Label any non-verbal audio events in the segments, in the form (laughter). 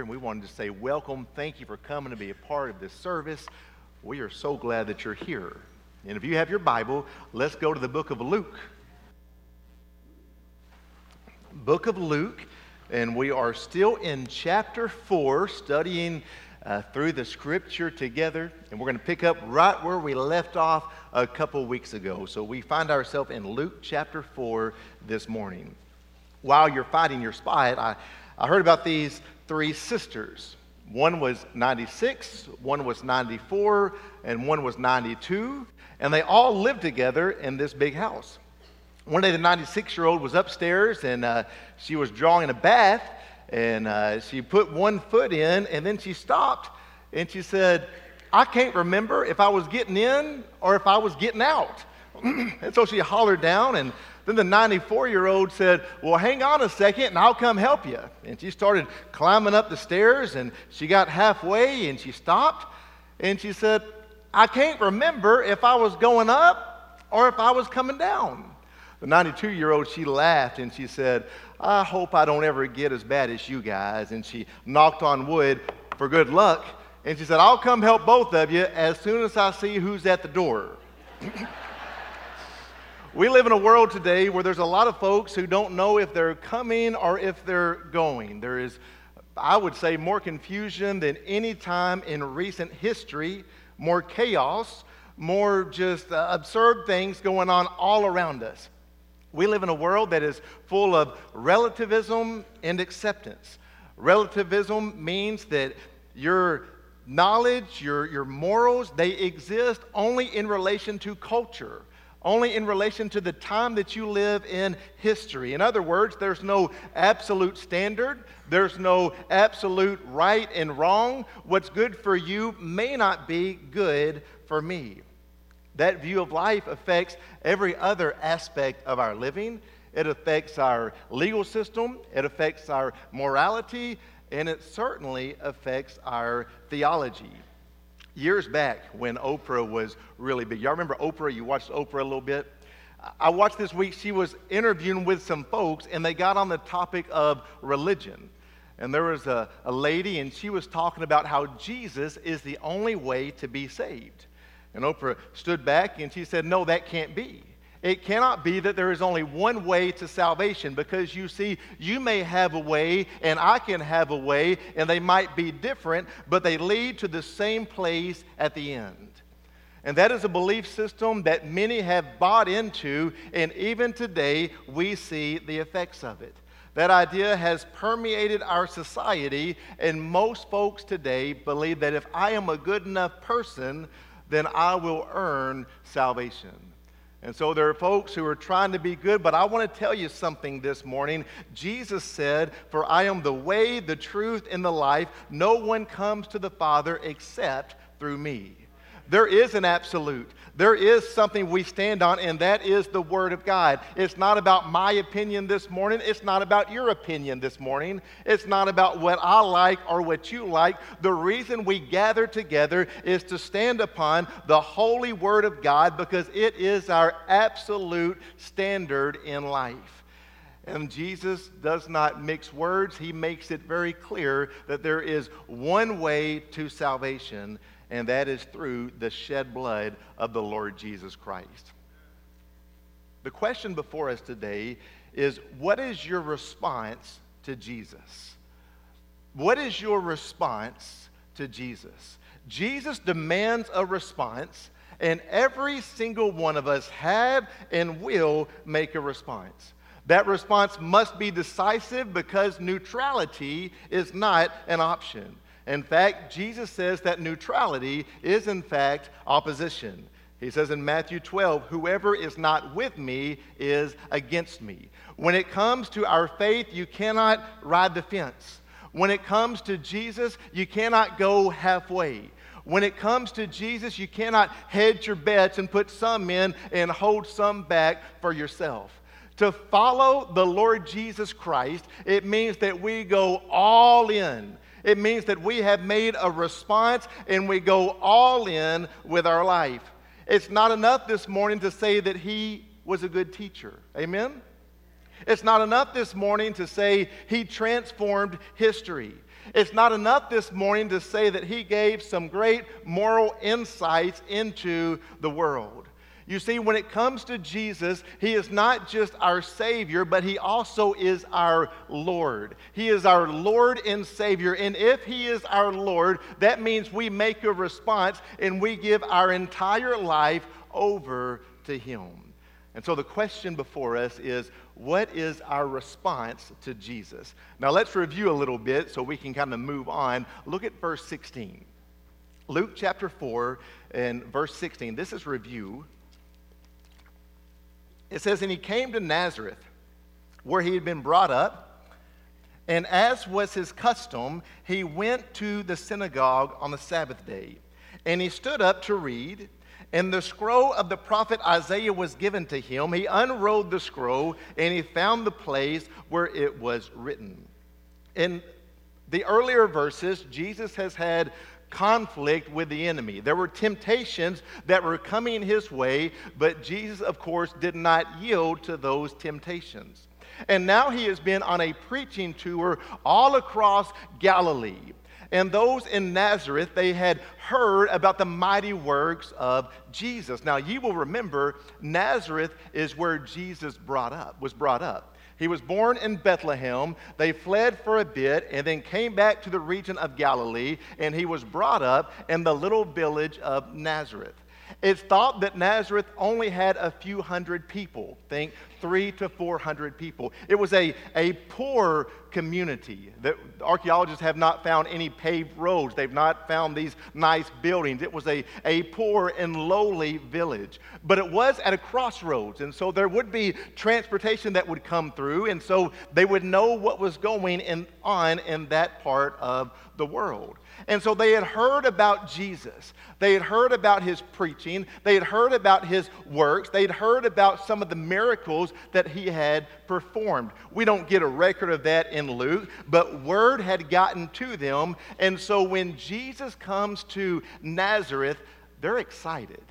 and we wanted to say welcome. Thank you for coming to be a part of this service. We are so glad that you're here. And if you have your Bible, let's go to the book of Luke. Book of Luke, and we are still in chapter 4, studying uh, through the scripture together. And we're going to pick up right where we left off a couple weeks ago. So we find ourselves in Luke chapter 4 this morning. While you're fighting your spite, I, I heard about these three sisters. One was 96, one was 94, and one was 92. And they all lived together in this big house. One day, the 96 year old was upstairs and uh, she was drawing a bath. And uh, she put one foot in and then she stopped and she said, I can't remember if I was getting in or if I was getting out. (clears throat) and so she hollered down and then the 94 year old said, Well, hang on a second and I'll come help you. And she started climbing up the stairs and she got halfway and she stopped and she said, I can't remember if I was going up or if I was coming down. The 92 year old, she laughed and she said, I hope I don't ever get as bad as you guys. And she knocked on wood for good luck. And she said, I'll come help both of you as soon as I see who's at the door. (laughs) We live in a world today where there's a lot of folks who don't know if they're coming or if they're going. There is, I would say, more confusion than any time in recent history, more chaos, more just uh, absurd things going on all around us. We live in a world that is full of relativism and acceptance. Relativism means that your knowledge, your, your morals, they exist only in relation to culture only in relation to the time that you live in history. In other words, there's no absolute standard, there's no absolute right and wrong. What's good for you may not be good for me. That view of life affects every other aspect of our living. It affects our legal system, it affects our morality, and it certainly affects our theology years back when Oprah was really big. Y'all remember Oprah? You watched Oprah a little bit? I watched this week, she was interviewing with some folks, and they got on the topic of religion. And there was a, a lady, and she was talking about how Jesus is the only way to be saved. And Oprah stood back and she said, No, that can't be. It cannot be that there is only one way to salvation because you see, you may have a way and I can have a way, and they might be different, but they lead to the same place at the end. And that is a belief system that many have bought into, and even today we see the effects of it. That idea has permeated our society, and most folks today believe that if I am a good enough person, then I will earn salvation. And so there are folks who are trying to be good, but I want to tell you something this morning. Jesus said, For I am the way, the truth, and the life. No one comes to the Father except through me. There is an absolute. There is something we stand on, and that is the Word of God. It's not about my opinion this morning. It's not about your opinion this morning. It's not about what I like or what you like. The reason we gather together is to stand upon the holy Word of God because it is our absolute standard in life. And Jesus does not mix words. He makes it very clear that there is one way to salvation, and that is through the shed blood of the Lord Jesus Christ. The question before us today is what is your response to Jesus? What is your response to Jesus? Jesus demands a response, and every single one of us have and will make a response. That response must be decisive because neutrality is not an option. In fact, Jesus says that neutrality is, in fact, opposition. He says in Matthew 12, Whoever is not with me is against me. When it comes to our faith, you cannot ride the fence. When it comes to Jesus, you cannot go halfway. When it comes to Jesus, you cannot hedge your bets and put some in and hold some back for yourself. To follow the Lord Jesus Christ, it means that we go all in. It means that we have made a response and we go all in with our life. It's not enough this morning to say that he was a good teacher. Amen? It's not enough this morning to say he transformed history. It's not enough this morning to say that he gave some great moral insights into the world. You see, when it comes to Jesus, He is not just our Savior, but He also is our Lord. He is our Lord and Savior. And if He is our Lord, that means we make a response and we give our entire life over to Him. And so the question before us is what is our response to Jesus? Now let's review a little bit so we can kind of move on. Look at verse 16. Luke chapter 4 and verse 16. This is review. It says, And he came to Nazareth, where he had been brought up. And as was his custom, he went to the synagogue on the Sabbath day. And he stood up to read. And the scroll of the prophet Isaiah was given to him. He unrolled the scroll and he found the place where it was written. In the earlier verses, Jesus has had conflict with the enemy. There were temptations that were coming his way, but Jesus, of course, did not yield to those temptations. And now he has been on a preaching tour all across Galilee. And those in Nazareth, they had heard about the mighty works of Jesus. Now, you will remember Nazareth is where Jesus brought up, was brought up. He was born in Bethlehem. They fled for a bit and then came back to the region of Galilee, and he was brought up in the little village of Nazareth. It's thought that Nazareth only had a few hundred people. Think three to 400 people. It was a, a poor community. The archaeologists have not found any paved roads. They've not found these nice buildings. It was a, a poor and lowly village. But it was at a crossroads, and so there would be transportation that would come through, and so they would know what was going in, on in that part of the world. And so they had heard about Jesus. They had heard about his preaching. They had heard about his works. They had heard about some of the miracles that he had performed. We don't get a record of that in Luke, but word had gotten to them. And so when Jesus comes to Nazareth, they're excited.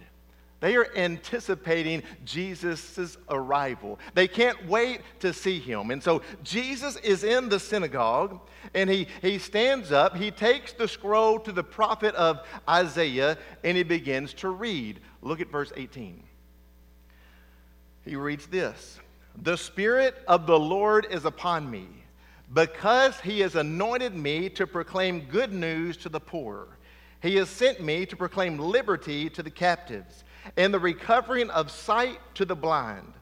They are anticipating Jesus' arrival. They can't wait to see him. And so Jesus is in the synagogue and he, he stands up. He takes the scroll to the prophet of Isaiah and he begins to read. Look at verse 18. He reads this The Spirit of the Lord is upon me because he has anointed me to proclaim good news to the poor. He has sent me to proclaim liberty to the captives and the recovering of sight to the blind,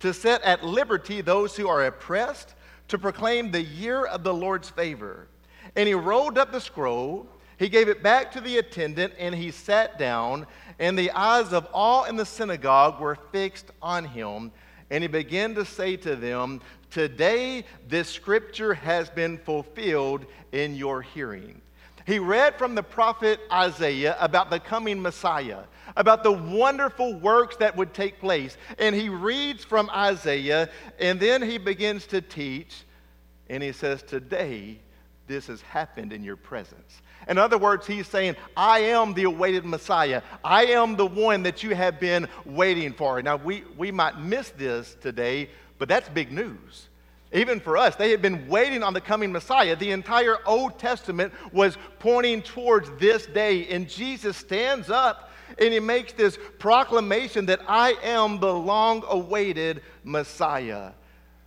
to set at liberty those who are oppressed, to proclaim the year of the Lord's favor. And he rolled up the scroll, he gave it back to the attendant, and he sat down. And the eyes of all in the synagogue were fixed on him. And he began to say to them, Today this scripture has been fulfilled in your hearing. He read from the prophet Isaiah about the coming Messiah about the wonderful works that would take place. And he reads from Isaiah, and then he begins to teach, and he says, Today, this has happened in your presence. In other words, he's saying, I am the awaited Messiah. I am the one that you have been waiting for. Now, we, we might miss this today, but that's big news. Even for us, they had been waiting on the coming Messiah. The entire Old Testament was pointing towards this day, and Jesus stands up and he makes this proclamation that I am the long awaited Messiah.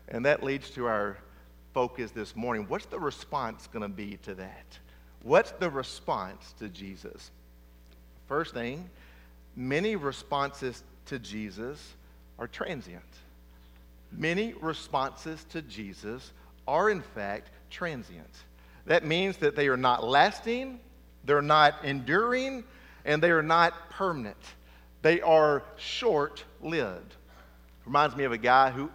And that leads to our focus this morning. What's the response going to be to that? What's the response to Jesus? First thing, many responses to Jesus are transient. Many responses to Jesus are, in fact, transient. That means that they are not lasting, they're not enduring, and they are not permanent. They are short lived. Reminds me of a guy who,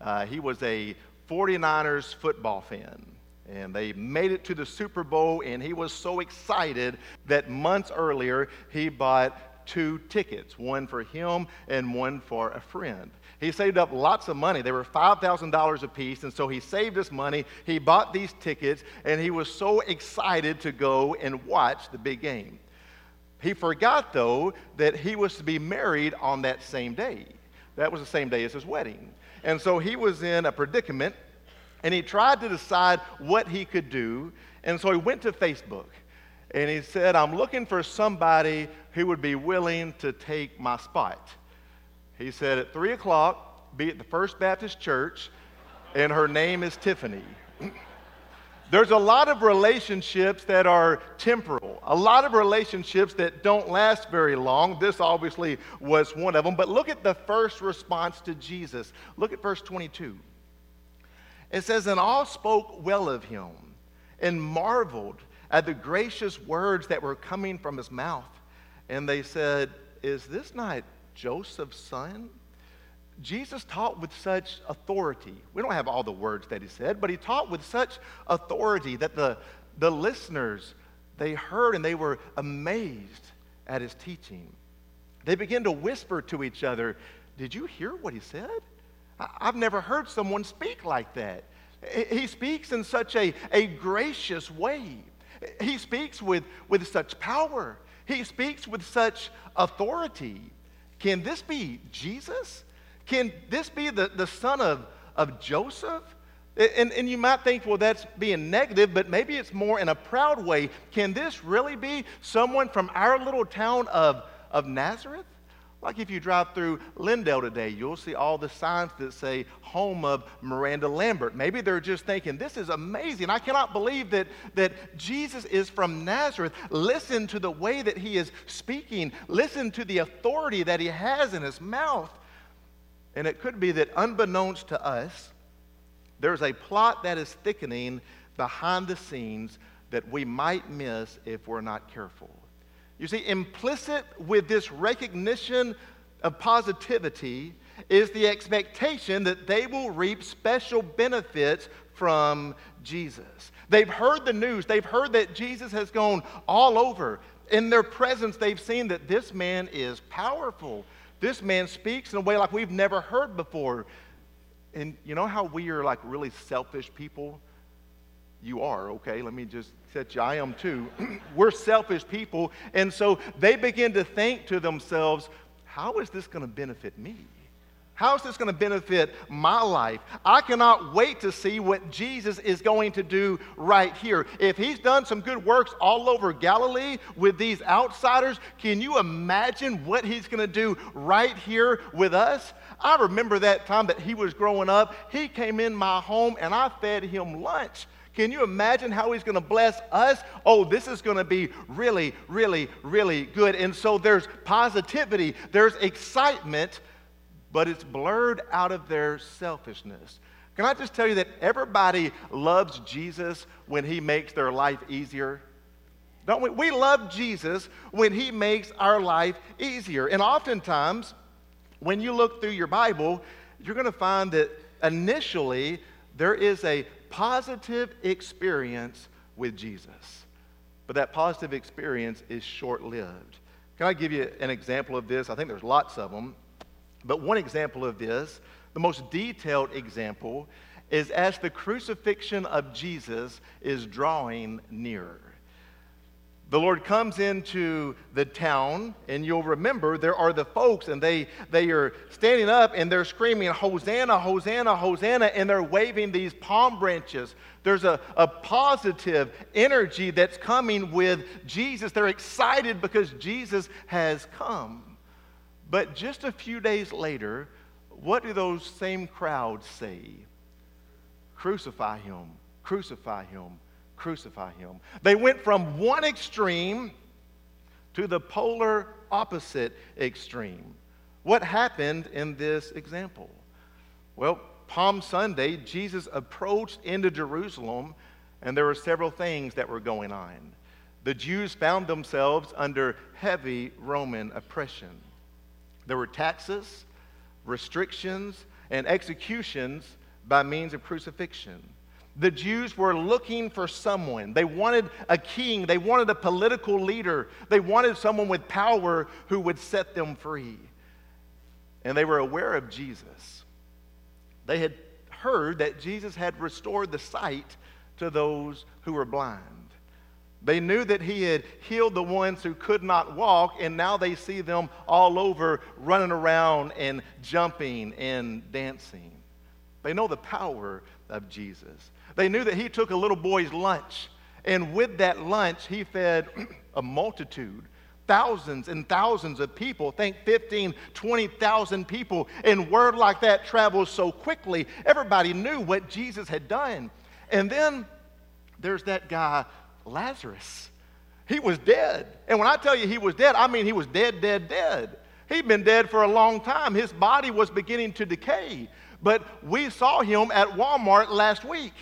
uh, he was a 49ers football fan. And they made it to the Super Bowl, and he was so excited that months earlier he bought two tickets one for him and one for a friend. He saved up lots of money. They were $5,000 a piece, and so he saved his money. He bought these tickets, and he was so excited to go and watch the big game. He forgot, though, that he was to be married on that same day. That was the same day as his wedding. And so he was in a predicament, and he tried to decide what he could do. And so he went to Facebook and he said, I'm looking for somebody who would be willing to take my spot. He said, At 3 o'clock, be at the First Baptist Church, and her name is Tiffany. (laughs) There's a lot of relationships that are temporal, a lot of relationships that don't last very long. This obviously was one of them. But look at the first response to Jesus. Look at verse 22. It says, And all spoke well of him and marveled at the gracious words that were coming from his mouth. And they said, Is this not Joseph's son? Jesus taught with such authority. We don't have all the words that he said, but he taught with such authority that the, the listeners, they heard and they were amazed at his teaching. They began to whisper to each other, Did you hear what he said? I've never heard someone speak like that. He speaks in such a, a gracious way. He speaks with, with such power. He speaks with such authority. Can this be Jesus? Can this be the, the son of, of Joseph? And, and you might think, well, that's being negative, but maybe it's more in a proud way. Can this really be someone from our little town of, of Nazareth? Like if you drive through Lindale today, you'll see all the signs that say home of Miranda Lambert. Maybe they're just thinking, this is amazing. I cannot believe that, that Jesus is from Nazareth. Listen to the way that he is speaking, listen to the authority that he has in his mouth. And it could be that unbeknownst to us, there's a plot that is thickening behind the scenes that we might miss if we're not careful. You see, implicit with this recognition of positivity is the expectation that they will reap special benefits from Jesus. They've heard the news, they've heard that Jesus has gone all over. In their presence, they've seen that this man is powerful. This man speaks in a way like we've never heard before. And you know how we are like really selfish people? You are, okay? Let me just set you, I am too. (clears throat) We're selfish people. And so they begin to think to themselves, how is this going to benefit me? How is this going to benefit my life? I cannot wait to see what Jesus is going to do right here. If he's done some good works all over Galilee with these outsiders, can you imagine what he's going to do right here with us? I remember that time that he was growing up. He came in my home and I fed him lunch. Can you imagine how he's going to bless us? Oh, this is going to be really, really, really good. And so there's positivity, there's excitement, but it's blurred out of their selfishness. Can I just tell you that everybody loves Jesus when he makes their life easier? Don't we? We love Jesus when he makes our life easier. And oftentimes, when you look through your Bible, you're going to find that initially there is a positive experience with Jesus. But that positive experience is short lived. Can I give you an example of this? I think there's lots of them. But one example of this, the most detailed example, is as the crucifixion of Jesus is drawing nearer the Lord comes into the town, and you'll remember there are the folks, and they, they are standing up and they're screaming, Hosanna, Hosanna, Hosanna, and they're waving these palm branches. There's a, a positive energy that's coming with Jesus. They're excited because Jesus has come. But just a few days later, what do those same crowds say? Crucify him, crucify him, crucify him. They went from one extreme to the polar opposite extreme. What happened in this example? Well, Palm Sunday, Jesus approached into Jerusalem, and there were several things that were going on. The Jews found themselves under heavy Roman oppression. There were taxes, restrictions, and executions by means of crucifixion. The Jews were looking for someone. They wanted a king. They wanted a political leader. They wanted someone with power who would set them free. And they were aware of Jesus. They had heard that Jesus had restored the sight to those who were blind. They knew that he had healed the ones who could not walk, and now they see them all over running around and jumping and dancing. They know the power of Jesus. They knew that he took a little boy's lunch And with that lunch, he fed (clears throat) a multitude thousands and thousands of people. Think 15, 20,000 people. And word like that travels so quickly. Everybody knew what Jesus had done. And then there's that guy, Lazarus. He was dead. And when I tell you he was dead, I mean he was dead, dead, dead. He'd been dead for a long time. His body was beginning to decay. But we saw him at Walmart last week.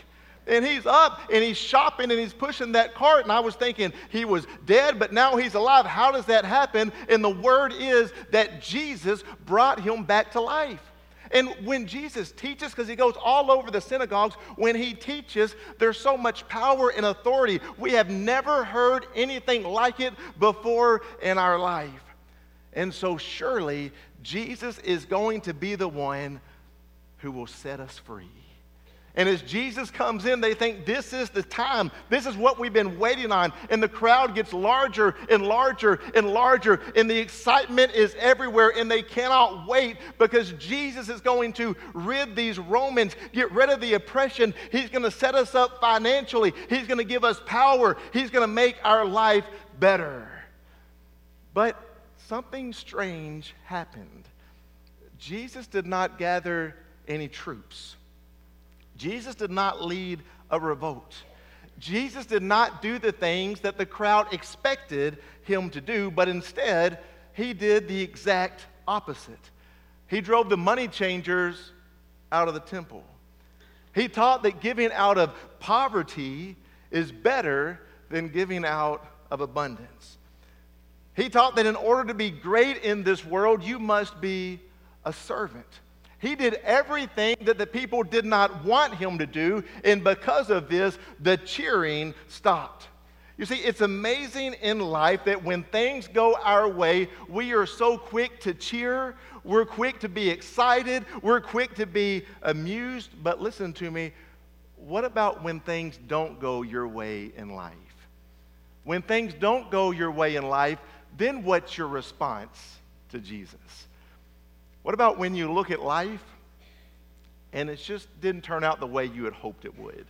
And he's up and he's shopping and he's pushing that cart. And I was thinking he was dead, but now he's alive. How does that happen? And the word is that Jesus brought him back to life. And when Jesus teaches, because he goes all over the synagogues, when he teaches, there's so much power and authority. We have never heard anything like it before in our life. And so, surely, Jesus is going to be the one who will set us free. And as Jesus comes in, they think this is the time. This is what we've been waiting on. And the crowd gets larger and larger and larger. And the excitement is everywhere. And they cannot wait because Jesus is going to rid these Romans, get rid of the oppression. He's going to set us up financially. He's going to give us power. He's going to make our life better. But something strange happened. Jesus did not gather any troops. Jesus did not lead a revolt. Jesus did not do the things that the crowd expected him to do, but instead, he did the exact opposite. He drove the money changers out of the temple. He taught that giving out of poverty is better than giving out of abundance. He taught that in order to be great in this world, you must be a servant. He did everything that the people did not want him to do, and because of this, the cheering stopped. You see, it's amazing in life that when things go our way, we are so quick to cheer, we're quick to be excited, we're quick to be amused. But listen to me, what about when things don't go your way in life? When things don't go your way in life, then what's your response to Jesus? What about when you look at life and it just didn't turn out the way you had hoped it would?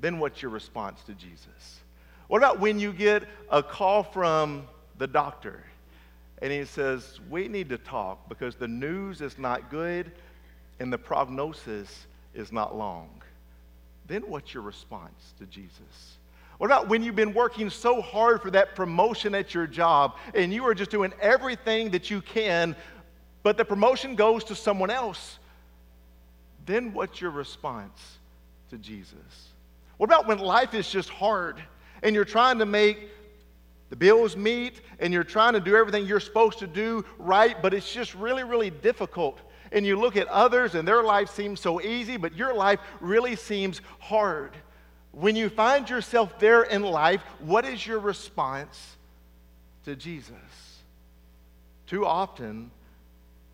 Then what's your response to Jesus? What about when you get a call from the doctor and he says, We need to talk because the news is not good and the prognosis is not long? Then what's your response to Jesus? What about when you've been working so hard for that promotion at your job and you are just doing everything that you can but the promotion goes to someone else, then what's your response to Jesus? What about when life is just hard and you're trying to make the bills meet and you're trying to do everything you're supposed to do right, but it's just really, really difficult? And you look at others and their life seems so easy, but your life really seems hard. When you find yourself there in life, what is your response to Jesus? Too often,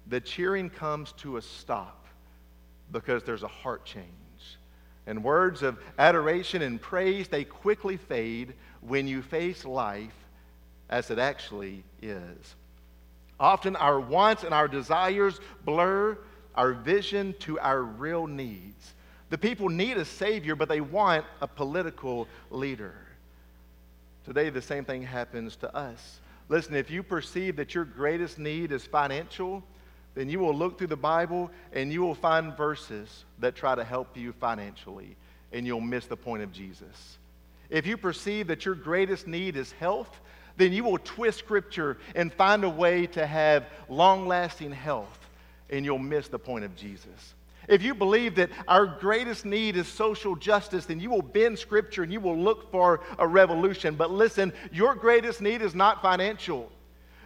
the cheering comes to a stop because there's a heart change. And words of adoration and praise, they quickly fade when you face life as it actually is. Often our wants and our desires blur our vision to our real needs. The people need a Savior, but they want a political leader. Today, the same thing happens to us. Listen, if you perceive that your greatest need is financial, then you will look through the Bible and you will find verses that try to help you financially, and you'll miss the point of Jesus. If you perceive that your greatest need is health, then you will twist Scripture and find a way to have long lasting health, and you'll miss the point of Jesus. If you believe that our greatest need is social justice, then you will bend Scripture and you will look for a revolution. But listen, your greatest need is not financial.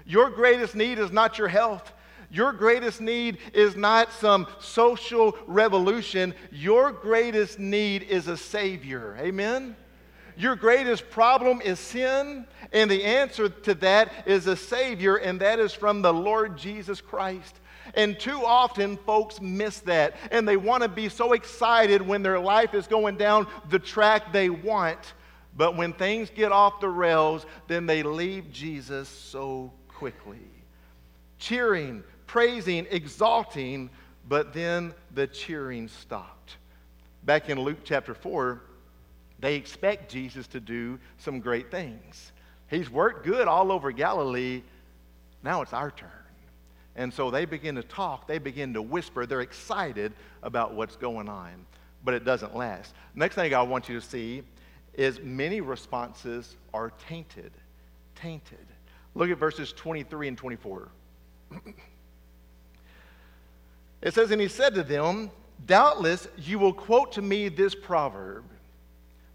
Your greatest need is not your health. Your greatest need is not some social revolution. Your greatest need is a Savior. Amen? Your greatest problem is sin, and the answer to that is a Savior, and that is from the Lord Jesus Christ. And too often, folks miss that, and they want to be so excited when their life is going down the track they want. But when things get off the rails, then they leave Jesus so quickly. Cheering, praising, exalting, but then the cheering stopped. Back in Luke chapter 4, They expect Jesus to do some great things. He's worked good all over Galilee. Now it's our turn. And so they begin to talk, they begin to whisper. They're excited about what's going on, but it doesn't last. Next thing I want you to see is many responses are tainted. Tainted. Look at verses 23 and 24. (clears throat) it says, And he said to them, Doubtless you will quote to me this proverb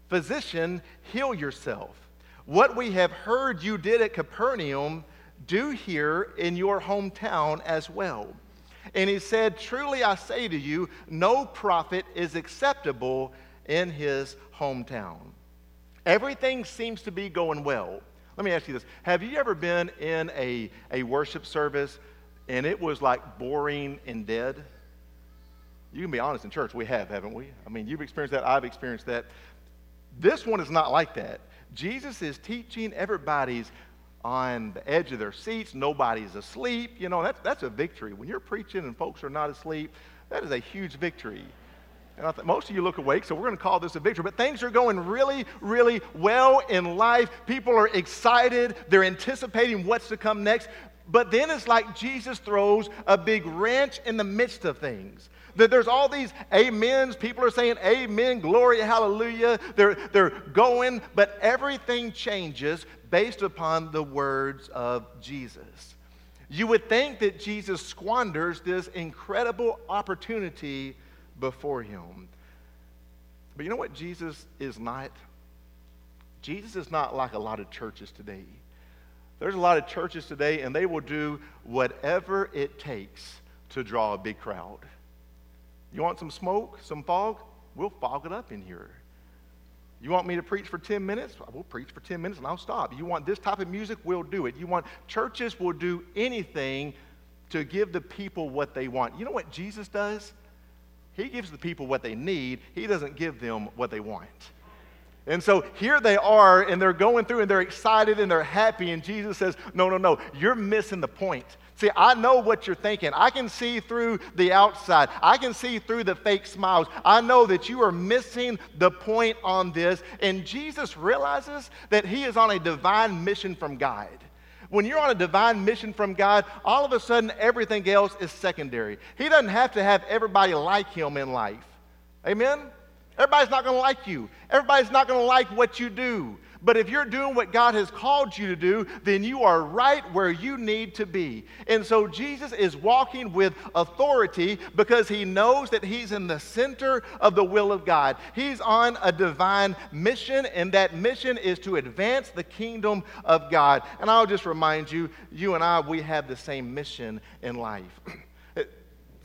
Physician, heal yourself. What we have heard you did at Capernaum, do here in your hometown as well. And he said, Truly I say to you, no prophet is acceptable in his hometown. Everything seems to be going well. Let me ask you this Have you ever been in a, a worship service and it was like boring and dead? You can be honest in church, we have, haven't we? I mean, you've experienced that, I've experienced that. This one is not like that. Jesus is teaching, everybody's on the edge of their seats, nobody's asleep. You know, that's, that's a victory. When you're preaching and folks are not asleep, that is a huge victory. And I think most of you look awake, so we're going to call this a victory. But things are going really, really well in life. People are excited, they're anticipating what's to come next. But then it's like Jesus throws a big wrench in the midst of things. That there's all these amens. People are saying amen, glory, hallelujah. They're, they're going, but everything changes based upon the words of Jesus. You would think that Jesus squanders this incredible opportunity before him. But you know what Jesus is not? Jesus is not like a lot of churches today. There's a lot of churches today, and they will do whatever it takes to draw a big crowd. You want some smoke, some fog? We'll fog it up in here. You want me to preach for 10 minutes? We'll preach for 10 minutes and I'll stop. You want this type of music? We'll do it. You want churches will do anything to give the people what they want. You know what Jesus does? He gives the people what they need, He doesn't give them what they want. And so here they are, and they're going through, and they're excited and they're happy. And Jesus says, No, no, no, you're missing the point. See, I know what you're thinking. I can see through the outside, I can see through the fake smiles. I know that you are missing the point on this. And Jesus realizes that he is on a divine mission from God. When you're on a divine mission from God, all of a sudden everything else is secondary. He doesn't have to have everybody like him in life. Amen? Everybody's not going to like you. Everybody's not going to like what you do. But if you're doing what God has called you to do, then you are right where you need to be. And so Jesus is walking with authority because he knows that he's in the center of the will of God. He's on a divine mission, and that mission is to advance the kingdom of God. And I'll just remind you, you and I, we have the same mission in life. (clears throat)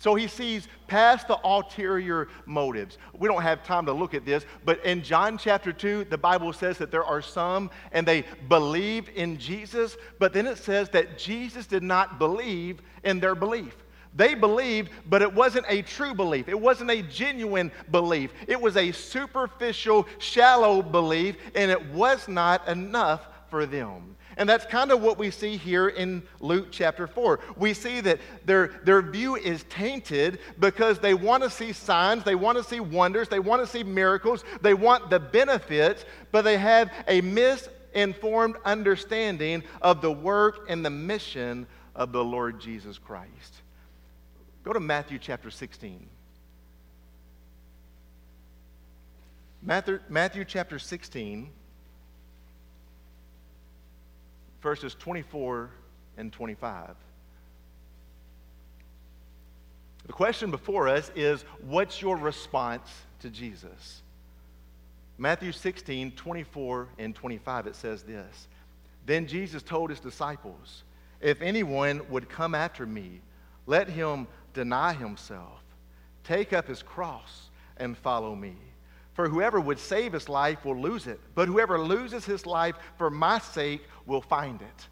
So he sees past the ulterior motives. We don't have time to look at this, but in John chapter 2, the Bible says that there are some and they believed in Jesus, but then it says that Jesus did not believe in their belief. They believed, but it wasn't a true belief. It wasn't a genuine belief. It was a superficial, shallow belief, and it was not enough for them. And that's kind of what we see here in Luke chapter 4. We see that their, their view is tainted because they want to see signs, they want to see wonders, they want to see miracles, they want the benefits, but they have a misinformed understanding of the work and the mission of the Lord Jesus Christ. Go to Matthew chapter 16. Matthew, Matthew chapter 16 verses 24 and 25. The question before us is what's your response to Jesus? Matthew 16, 24 and 25, it says this Then Jesus told his disciples, If anyone would come after me, let him deny himself, take up his cross, and follow me. For whoever would save his life will lose it, but whoever loses his life for my sake will find it.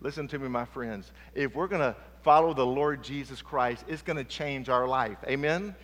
Listen to me, my friends. If we're going to follow the Lord Jesus Christ, it's going to change our life. Amen?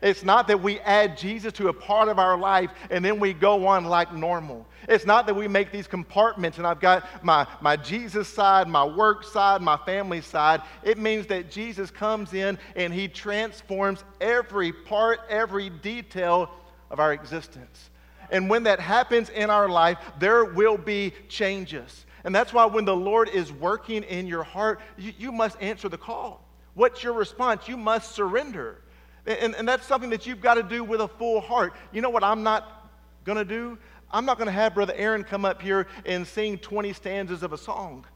It's not that we add Jesus to a part of our life and then we go on like normal. It's not that we make these compartments and I've got my, my Jesus side, my work side, my family side. It means that Jesus comes in and he transforms every part, every detail of our existence. And when that happens in our life, there will be changes. And that's why when the Lord is working in your heart, you, you must answer the call. What's your response? You must surrender. And, and that's something that you've got to do with a full heart. You know what I'm not going to do? I'm not going to have Brother Aaron come up here and sing 20 stanzas of a song.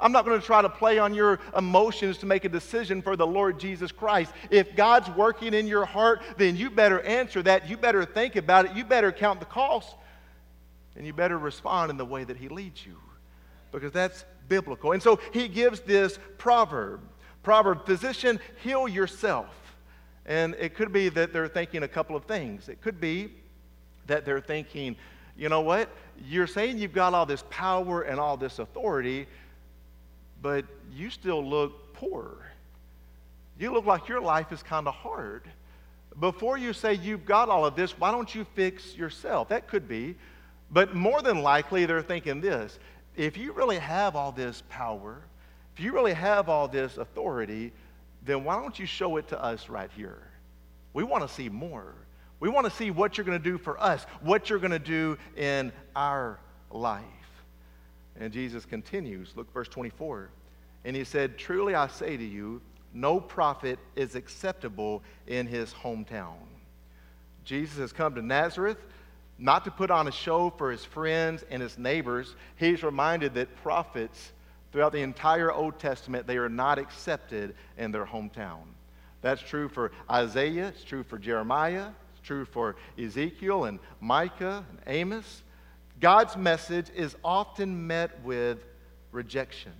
I'm not going to try to play on your emotions to make a decision for the Lord Jesus Christ. If God's working in your heart, then you better answer that. You better think about it. You better count the cost. And you better respond in the way that He leads you because that's biblical. And so He gives this proverb proverb physician, heal yourself. And it could be that they're thinking a couple of things. It could be that they're thinking, you know what? You're saying you've got all this power and all this authority, but you still look poor. You look like your life is kind of hard. Before you say you've got all of this, why don't you fix yourself? That could be. But more than likely, they're thinking this if you really have all this power, if you really have all this authority, then why don't you show it to us right here? We want to see more. We want to see what you're going to do for us, what you're going to do in our life. And Jesus continues. Look, verse 24. And he said, Truly I say to you, no prophet is acceptable in his hometown. Jesus has come to Nazareth not to put on a show for his friends and his neighbors. He's reminded that prophets throughout the entire Old Testament, they are not accepted in their hometown. That's true for Isaiah, it's true for Jeremiah, it's true for Ezekiel and Micah and Amos. God's message is often met with rejection.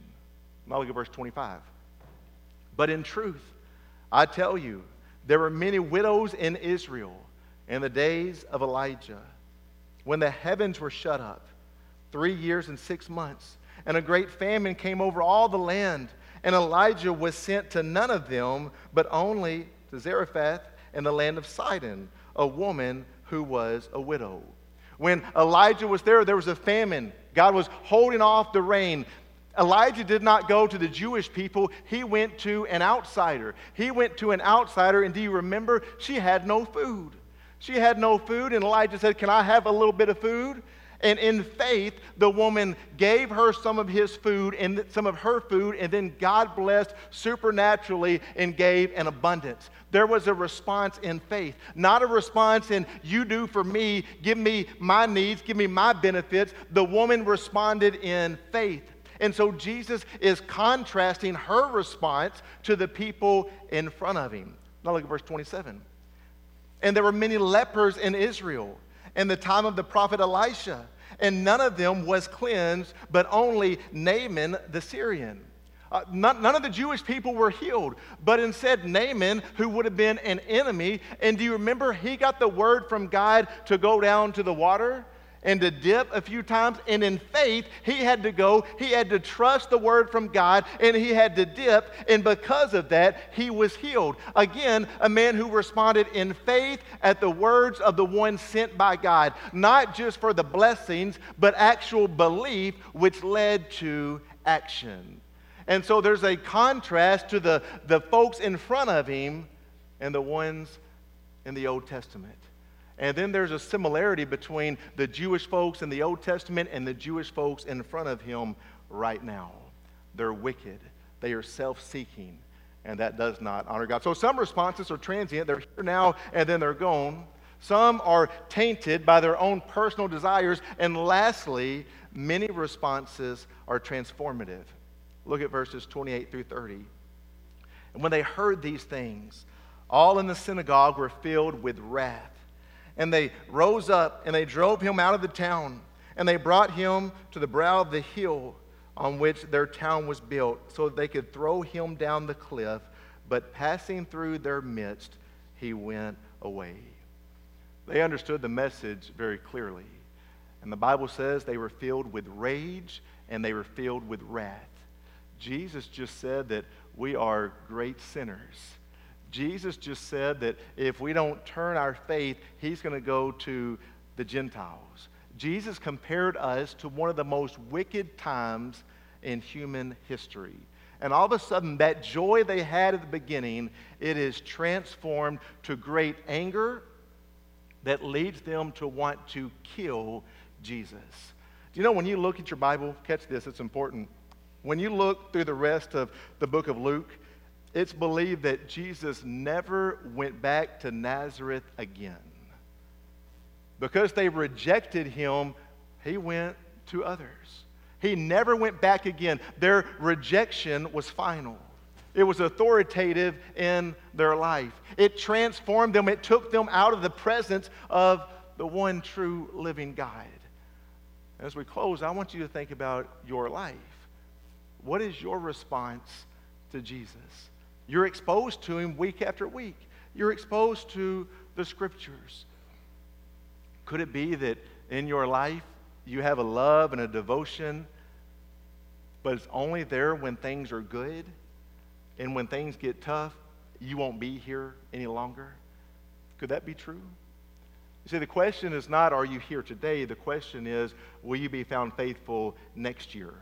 Now look at verse 25. But in truth, I tell you, there were many widows in Israel in the days of Elijah, when the heavens were shut up, three years and six months, and a great famine came over all the land. And Elijah was sent to none of them, but only to Zarephath in the land of Sidon, a woman who was a widow. When Elijah was there, there was a famine. God was holding off the rain. Elijah did not go to the Jewish people, he went to an outsider. He went to an outsider, and do you remember? She had no food. She had no food, and Elijah said, Can I have a little bit of food? And in faith, the woman gave her some of his food and some of her food, and then God blessed supernaturally and gave an abundance. There was a response in faith, not a response in, you do for me, give me my needs, give me my benefits. The woman responded in faith. And so Jesus is contrasting her response to the people in front of him. Now look at verse 27. And there were many lepers in Israel in the time of the prophet Elisha, and none of them was cleansed, but only Naaman the Syrian. Uh, none, none, of the Jewish people were healed, but instead Naaman, who would have been an enemy, and do you remember he got the word from God to go down to the water? And to dip a few times. And in faith, he had to go, he had to trust the word from God, and he had to dip. And because of that, he was healed. Again, a man who responded in faith at the words of the one sent by God, not just for the blessings, but actual belief, which led to action. And so there's a contrast to the, the folks in front of him and the ones in the Old Testament. And then there's a similarity between the Jewish folks in the Old Testament and the Jewish folks in front of him right now. They're wicked, they are self seeking, and that does not honor God. So some responses are transient, they're here now and then they're gone. Some are tainted by their own personal desires. And lastly, many responses are transformative. Look at verses 28 through 30. And when they heard these things, all in the synagogue were filled with wrath and they rose up and they drove him out of the town. And they brought him to the brow of the hill on which their town was built, so that they could throw him down the cliff. But passing through their midst, he went away. They understood the message very clearly. And the Bible says they were filled with rage and they were filled with wrath. Jesus just said that we are great sinners Jesus just said that if we don't turn our faith, he's going to go to the Gentiles. Jesus compared us to one of the most wicked times in human history. And all of a sudden, that joy they had at the beginning, it is transformed to great anger, that leads them to want to kill Jesus. Do you know when you look at your Bible, catch this, it's important. When you look through the rest of the book of Luke, it's believed that Jesus never went back to Nazareth again. Because they rejected him, he went to others. He never went back again. Their rejection was final. It was authoritative in their life. It transformed them. It took them out of the presence of the one true living God. As we close, I want you to think about your life. What is your response to Jesus? You're exposed to him week after week. You're exposed to the scriptures. Could it be that in your life you have a love and a devotion, but it's only there when things are good? And when things get tough, you won't be here any longer? Could that be true? You see, the question is not, are you here today? The question is, will you be found faithful next year?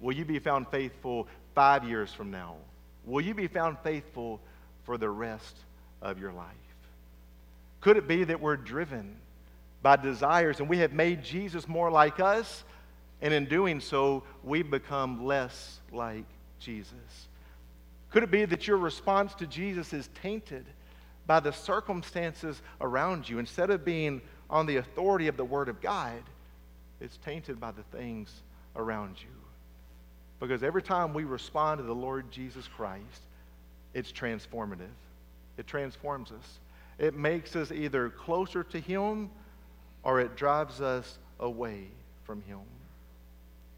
Will you be found faithful five years from now? Will you be found faithful for the rest of your life? Could it be that we're driven by desires and we have made Jesus more like us, and in doing so, we've become less like Jesus? Could it be that your response to Jesus is tainted by the circumstances around you? Instead of being on the authority of the Word of God, it's tainted by the things around you. Because every time we respond to the Lord Jesus Christ, it's transformative. It transforms us. It makes us either closer to Him or it drives us away from Him.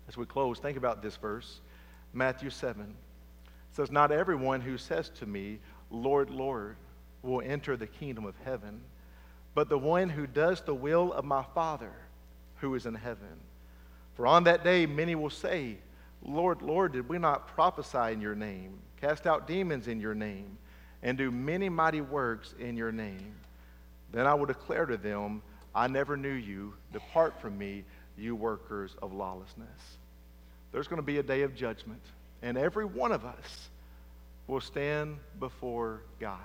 As we close, think about this verse Matthew 7 says, Not everyone who says to me, Lord, Lord, will enter the kingdom of heaven, but the one who does the will of my Father who is in heaven. For on that day many will say, Lord, Lord, did we not prophesy in your name, cast out demons in your name, and do many mighty works in your name? Then I will declare to them, I never knew you. Depart from me, you workers of lawlessness. There's going to be a day of judgment. And every one of us will stand before God.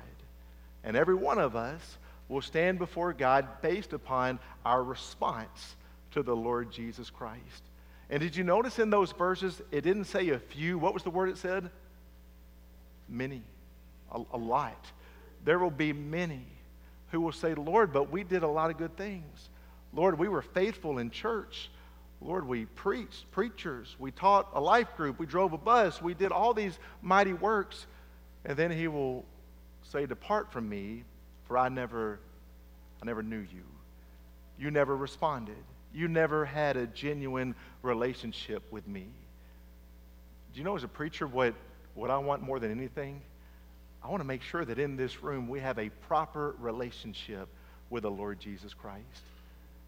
And every one of us will stand before God based upon our response to the Lord Jesus Christ. And did you notice in those verses, it didn't say a few. What was the word it said? Many, a, a lot. There will be many who will say, Lord, but we did a lot of good things. Lord, we were faithful in church. Lord, we preached, preachers, we taught a life group, we drove a bus, we did all these mighty works. And then he will say, Depart from me, for I never, I never knew you. You never responded. You never had a genuine relationship with me. Do you know, as a preacher, what, what I want more than anything? I want to make sure that in this room we have a proper relationship with the Lord Jesus Christ.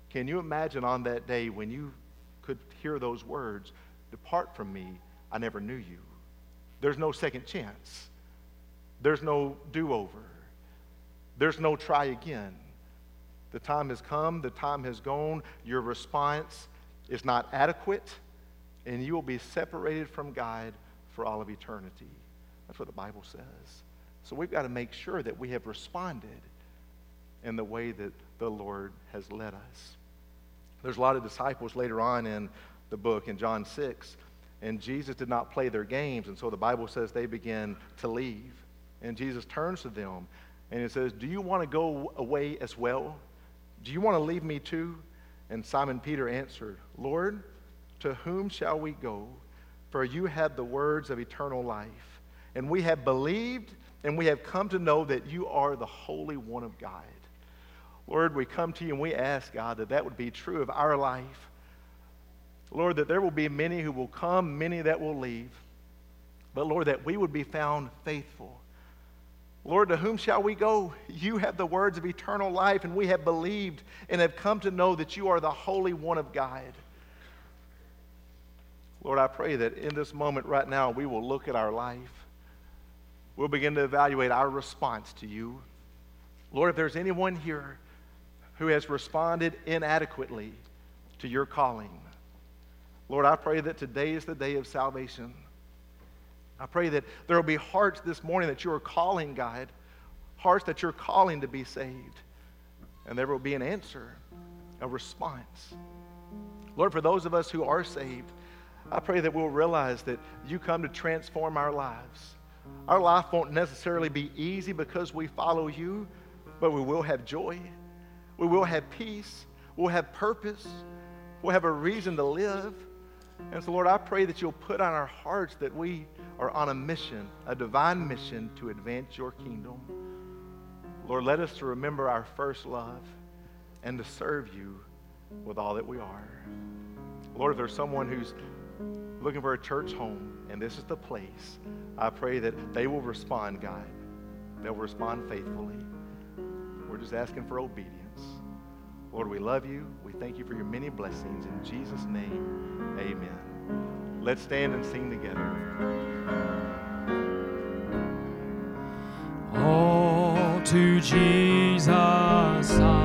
Can you imagine on that day when you could hear those words, Depart from me, I never knew you. There's no second chance. There's no do over. There's no try again. The time has come, the time has gone. Your response is not adequate, and you will be separated from God for all of eternity. That's what the Bible says. So we've got to make sure that we have responded in the way that the Lord has led us. There's a lot of disciples later on in the book in John 6, and Jesus did not play their games, and so the Bible says they begin to leave. And Jesus turns to them and he says, Do you want to go away as well? Do you want to leave me too? And Simon Peter answered, Lord, to whom shall we go? For you have the words of eternal life. And we have believed and we have come to know that you are the Holy One of God. Lord, we come to you and we ask, God, that that would be true of our life. Lord, that there will be many who will come, many that will leave. But Lord, that we would be found faithful. Lord, to whom shall we go? You have the words of eternal life, and we have believed and have come to know that you are the Holy One of God. Lord, I pray that in this moment right now, we will look at our life. We'll begin to evaluate our response to you. Lord, if there's anyone here who has responded inadequately to your calling. Lord, I pray that today is the day of salvation. I pray that there will be hearts this morning that you are calling, God, hearts that you're calling to be saved. and there will be an answer, a response. Lord, for those of us who are saved, I pray that we'll realize that you come to transform our lives. Our life won't necessarily be easy because we follow you, but we will have joy. We will have peace. We'll have purpose. We'll have a reason to live. And so, Lord, I pray that you'll put on our hearts that we are on a mission, a divine mission to advance your kingdom. Lord, let us to remember our first love and to serve you with all that we are. Lord, if there's someone who's looking for a church home and this is the place, I pray that they will respond, God. They'll respond faithfully. We're just asking for obedience. Lord, we love you. We thank you for your many blessings. In Jesus' name, amen. Let's stand and sing together. All to Jesus I